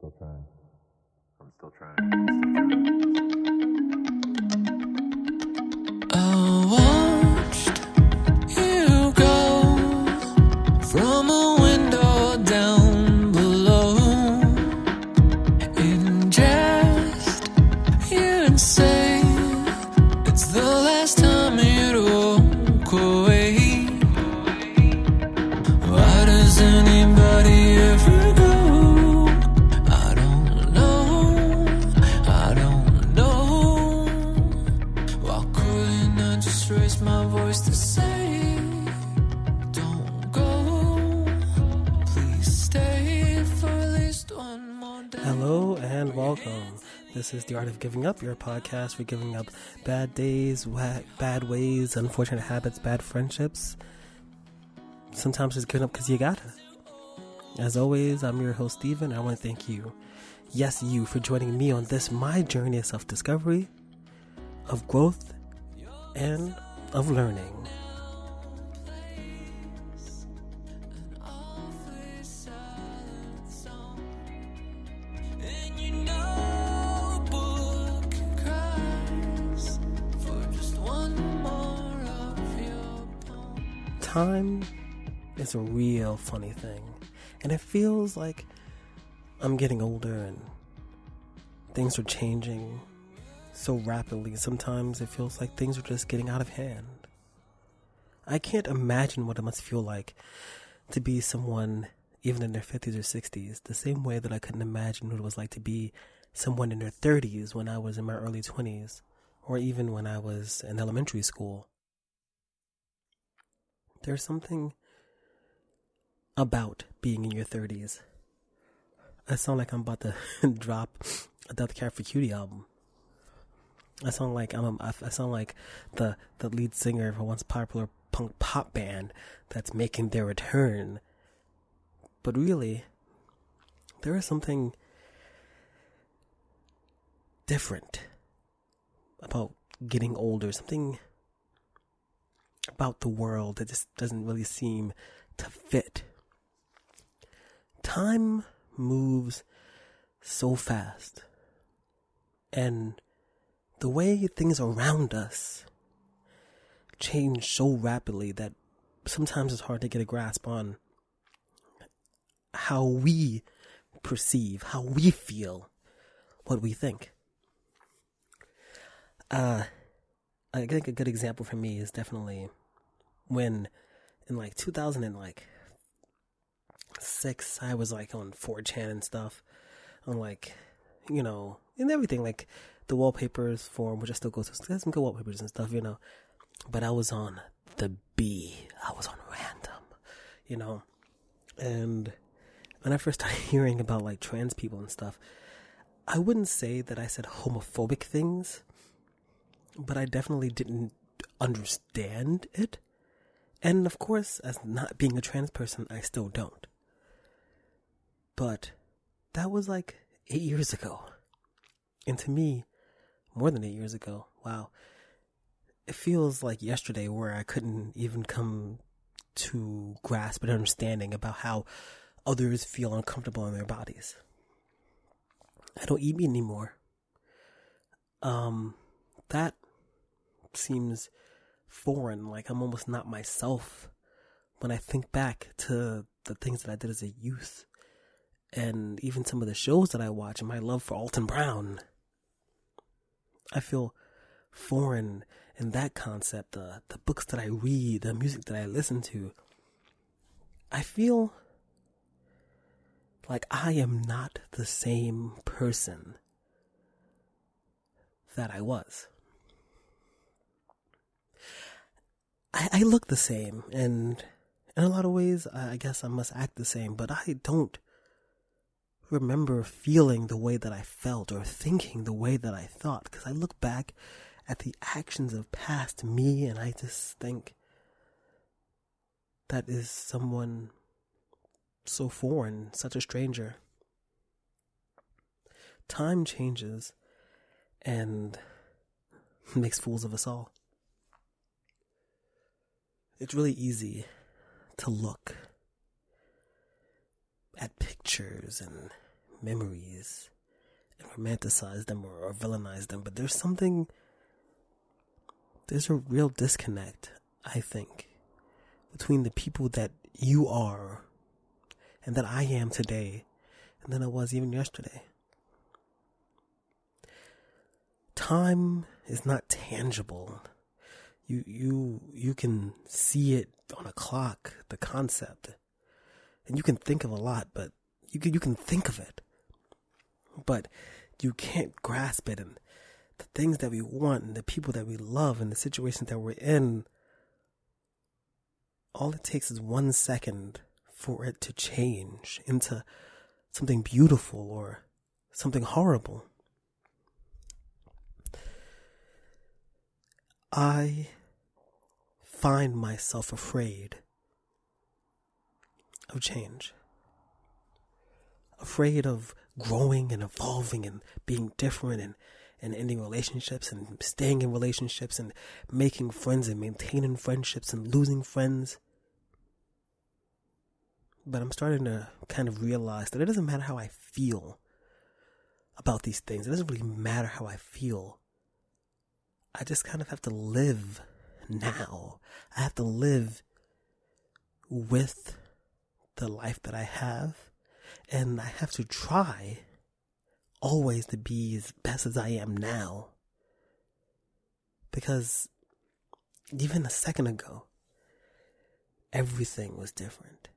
Still trying. I'm still trying. I'm still my voice to say, Don't go, please stay for at least one more day. Hello and welcome. This is The Art of Giving Up, your podcast for giving up bad days, bad ways, unfortunate habits, bad friendships. Sometimes just giving up because you gotta. As always, I'm your host, Steven. I want to thank you, yes, you, for joining me on this my journey of self discovery, of growth, and of learning. Time is a real funny thing. And it feels like I'm getting older and things are changing so rapidly. Sometimes it feels like things are just getting out of hand. I can't imagine what it must feel like to be someone even in their 50s or 60s, the same way that I couldn't imagine what it was like to be someone in their 30s when I was in my early 20s, or even when I was in elementary school. There's something about being in your 30s. I sound like I'm about to drop a Death Cab for Cutie album. I sound like I'm. A, I sound like the the lead singer of a once popular punk pop band that's making their return. But really, there is something different about getting older. Something about the world that just doesn't really seem to fit. Time moves so fast. And the way things around us change so rapidly that sometimes it's hard to get a grasp on how we perceive, how we feel what we think. Uh, I think a good example for me is definitely when in like 2000 and like six, I was like on 4chan and stuff. On like, you know, and everything like the wallpapers forum, which I still go to. There's some good wallpapers and stuff, you know. But I was on the B. I was on random, you know. And when I first started hearing about like trans people and stuff, I wouldn't say that I said homophobic things, but I definitely didn't understand it. And of course, as not being a trans person, I still don't. But that was like eight years ago. And to me, more than eight years ago, wow. It feels like yesterday where I couldn't even come to grasp an understanding about how others feel uncomfortable in their bodies. I don't eat meat anymore. Um, that seems foreign, like I'm almost not myself when I think back to the things that I did as a youth and even some of the shows that I watch and my love for Alton Brown. I feel foreign in that concept, the the books that I read, the music that I listen to. I feel like I am not the same person that I was. I, I look the same, and in a lot of ways, I I guess I must act the same, but I don't remember feeling the way that I felt or thinking the way that I thought because I look back at the actions of past me and I just think that is someone so foreign, such a stranger. Time changes and makes fools of us all. It's really easy to look at pictures and memories and romanticize them or, or villainize them, but there's something, there's a real disconnect, I think, between the people that you are and that I am today and than I was even yesterday. Time is not tangible. You you you can see it on a clock, the concept. And you can think of a lot, but you can you can think of it. But you can't grasp it and the things that we want and the people that we love and the situations that we're in all it takes is one second for it to change into something beautiful or something horrible. I find myself afraid of change. Afraid of growing and evolving and being different and, and ending relationships and staying in relationships and making friends and maintaining friendships and losing friends. But I'm starting to kind of realize that it doesn't matter how I feel about these things. It doesn't really matter how I feel. I just kind of have to live now. I have to live with the life that I have. And I have to try always to be as best as I am now. Because even a second ago, everything was different.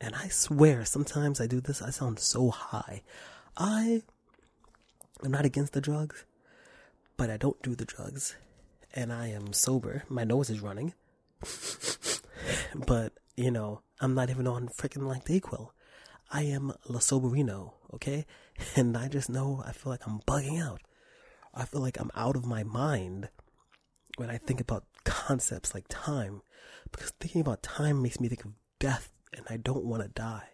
And I swear, sometimes I do this, I sound so high. I am not against the drugs, but I don't do the drugs. And I am sober. My nose is running. but, you know, I'm not even on freaking like Dayquil. I am La Soberino, okay? And I just know I feel like I'm bugging out. I feel like I'm out of my mind when I think about concepts like time. Because thinking about time makes me think of death and I don't want to die.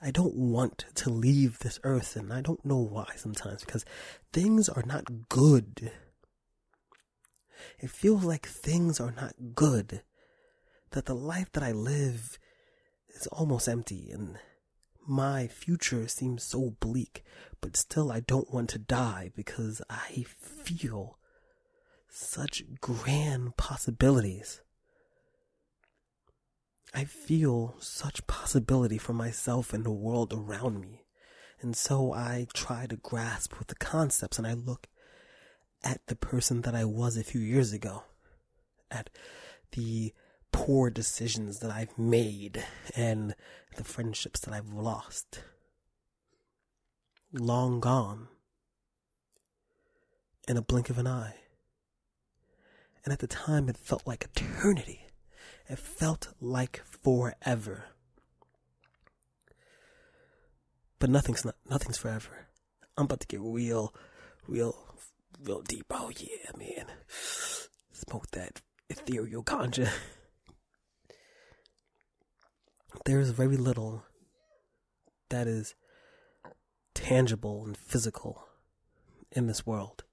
I don't want to leave this earth, and I don't know why sometimes because things are not good. It feels like things are not good. That the life that I live is almost empty, and my future seems so bleak, but still I don't want to die because I feel such grand possibilities. I feel such possibility for myself and the world around me. And so I try to grasp with the concepts and I look at the person that I was a few years ago, at the poor decisions that I've made and the friendships that I've lost. Long gone in a blink of an eye. And at the time, it felt like eternity. It felt like forever. But nothing's not, nothing's forever. I'm about to get real, real, real deep. Oh yeah, man. Smoke that ethereal ganja. There's very little that is tangible and physical in this world.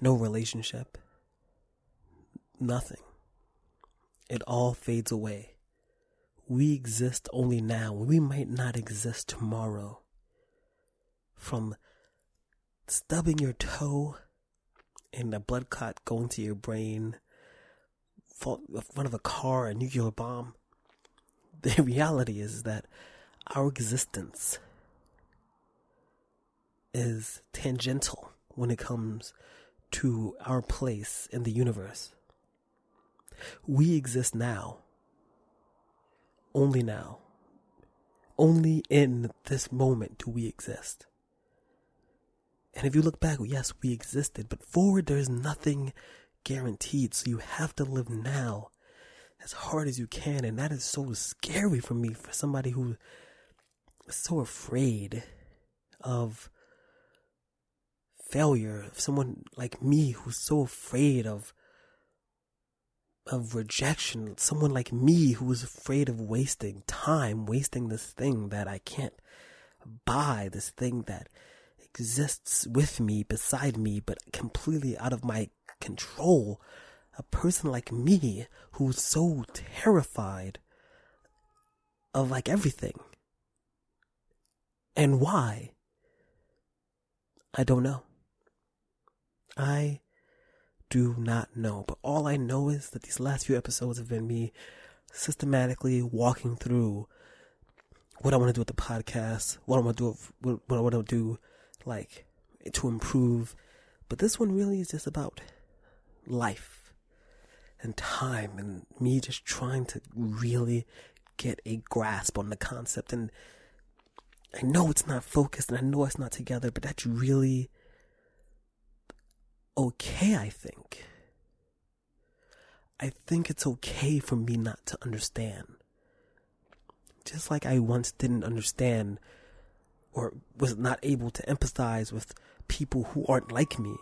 No relationship. Nothing it all fades away. We exist only now. We might not exist tomorrow. From stubbing your toe and a blood clot going to your brain, front of a car, a nuclear bomb. The reality is that our existence is tangential when it comes to our place in the universe. We exist now. Only now. Only in this moment do we exist. And if you look back, yes, we existed, but forward there's nothing guaranteed. So you have to live now as hard as you can. And that is so scary for me, for somebody who is so afraid of failure, of someone like me who's so afraid of of rejection, someone like me who is afraid of wasting time, wasting this thing that I can't buy, this thing that exists with me, beside me, but completely out of my control. A person like me who's so terrified of like everything. And why? I don't know. I do not know. But all I know is that these last few episodes have been me systematically walking through what I want to do with the podcast, what I want to do, what, I want to do, like to improve. But this one really is just about life and time and me just trying to really get a grasp on the concept. And I know it's not focused and I know it's not together, but that's really okay, I think. I think it's okay for me not to understand. Just like I once didn't understand or was not able to empathize with people who aren't like me.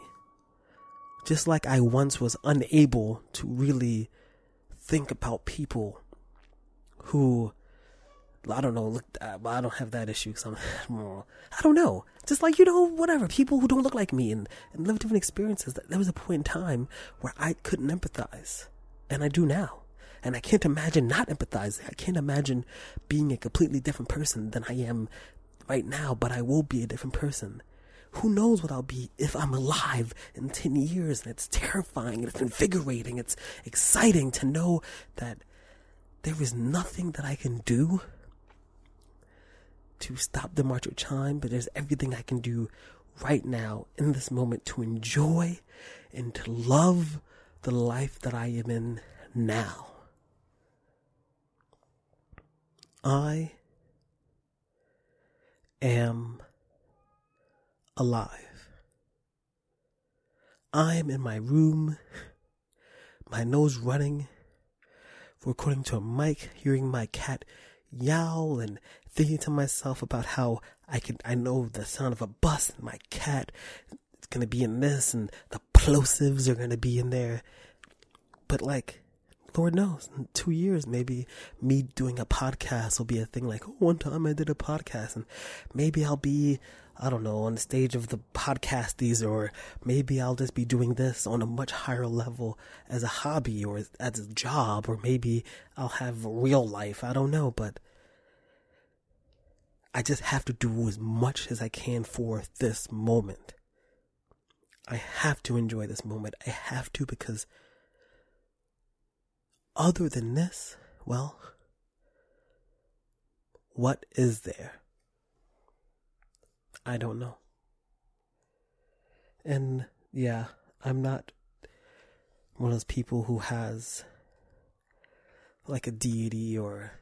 Just like I once was unable to really think about people who I don't know. Look, uh, I don't have that issue. Cause I'm, I don't know. Just like you know, whatever. People who don't look like me and, and live different experiences. There was a point in time where I couldn't empathize, and I do now. And I can't imagine not empathizing. I can't imagine being a completely different person than I am right now. But I will be a different person. Who knows what I'll be if I'm alive in ten years? And it's terrifying. And it's invigorating. It's exciting to know that there is nothing that I can do to stop the march of time, but there's everything I can do right now in this moment to enjoy and to love the life that I am in now. I am alive. I am in my room, my nose running, recording to a mic, hearing my cat yowl and thinking to myself about how I can I know the sound of a bus and my cat is gonna be in this and the plosives are gonna be in there. But like Lord knows, in two years maybe me doing a podcast will be a thing like oh, one time I did a podcast and maybe I'll be I don't know, on the stage of the podcasties, or maybe I'll just be doing this on a much higher level as a hobby or as a job, or maybe I'll have real life. I don't know, but I just have to do as much as I can for this moment. I have to enjoy this moment. I have to because other than this, well, what is there? I don't know. And yeah, I'm not one of those people who has like a deity or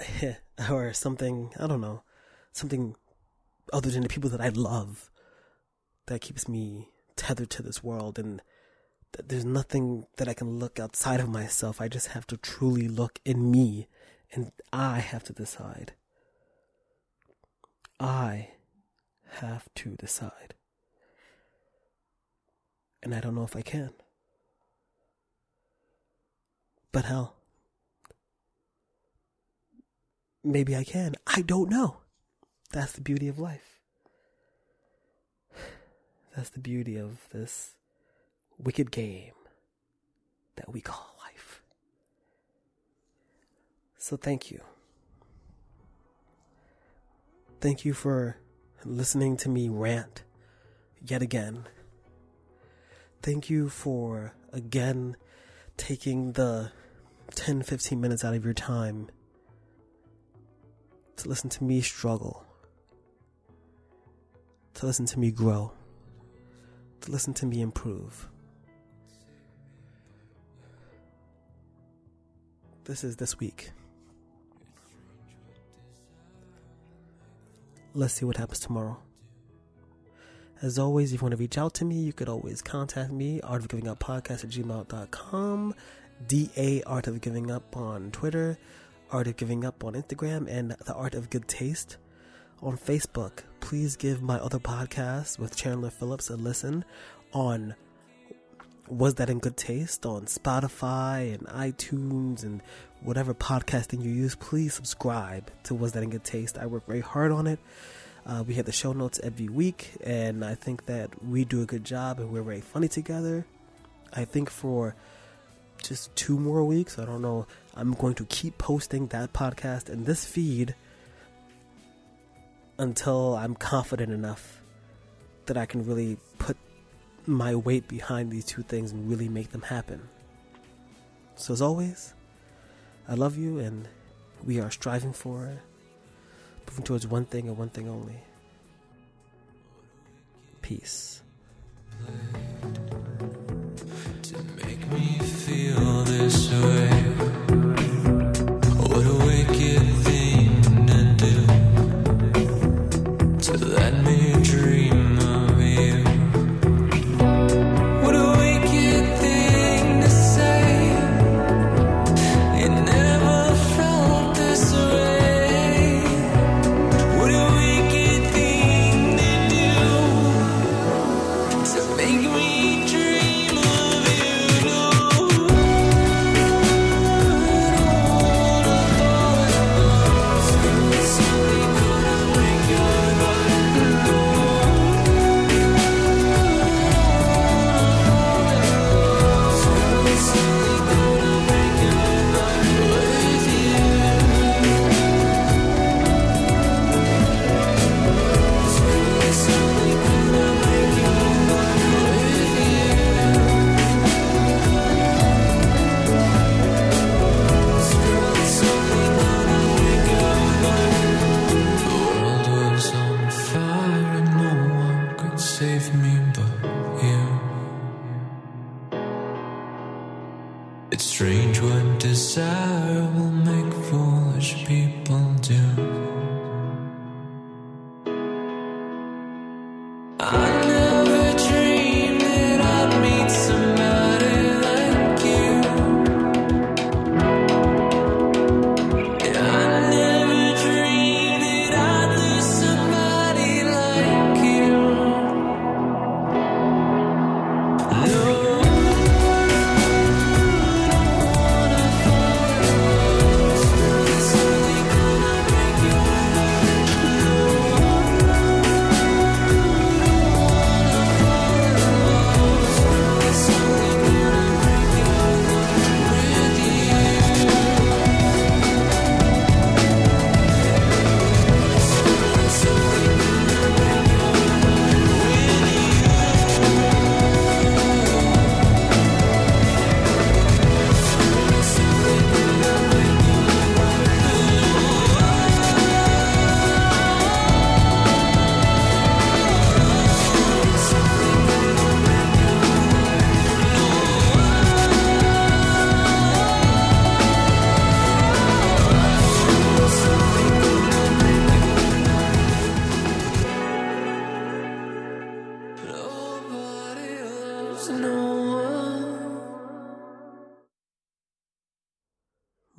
or something, I don't know, something other than the people that I love that keeps me tethered to this world and there's nothing that I can look outside of myself. I just have to truly look in me and I have to decide. I have to decide. And I don't know if I can. But hell, maybe I can. I don't know. That's the beauty of life. That's the beauty of this wicked game that we call life. So thank you. Thank you for listening to me rant yet again. Thank you for again taking the 10 15 minutes out of your time to listen to me struggle, to listen to me grow, to listen to me improve. This is this week. Let's see what happens tomorrow. As always, if you want to reach out to me, you could always contact me, art of giving up podcast at gmail.com, DA Art of Giving Up on Twitter, Art of Giving Up on Instagram, and The Art of Good Taste on Facebook. Please give my other podcast with Chandler Phillips a listen on Was That in Good Taste on Spotify and iTunes and whatever podcasting you use. Please subscribe to Was That in Good Taste. I work very hard on it. Uh, we have the show notes every week, and I think that we do a good job and we're very funny together. I think for just two more weeks. I don't know. I'm going to keep posting that podcast and this feed until I'm confident enough that I can really put my weight behind these two things and really make them happen. So, as always, I love you, and we are striving for, moving towards one thing and one thing only peace. to make me feel this way.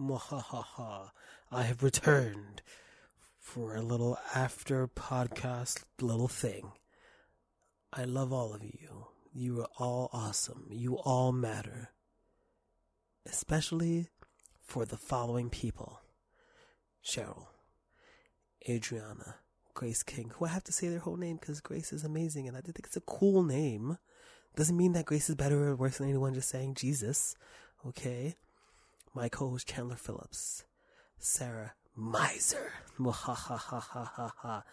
Mwahaha. I have returned for a little after podcast little thing. I love all of you. You are all awesome. You all matter. Especially for the following people Cheryl, Adriana, Grace King, who I have to say their whole name because Grace is amazing and I think it's a cool name. Doesn't mean that Grace is better or worse than anyone just saying Jesus. Okay? My co-host Chandler Phillips, Sarah Miser,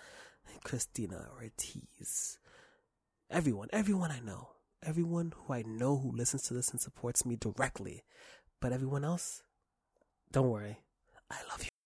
Christina Ortiz. Everyone, everyone I know, everyone who I know who listens to this and supports me directly, but everyone else, don't worry, I love you.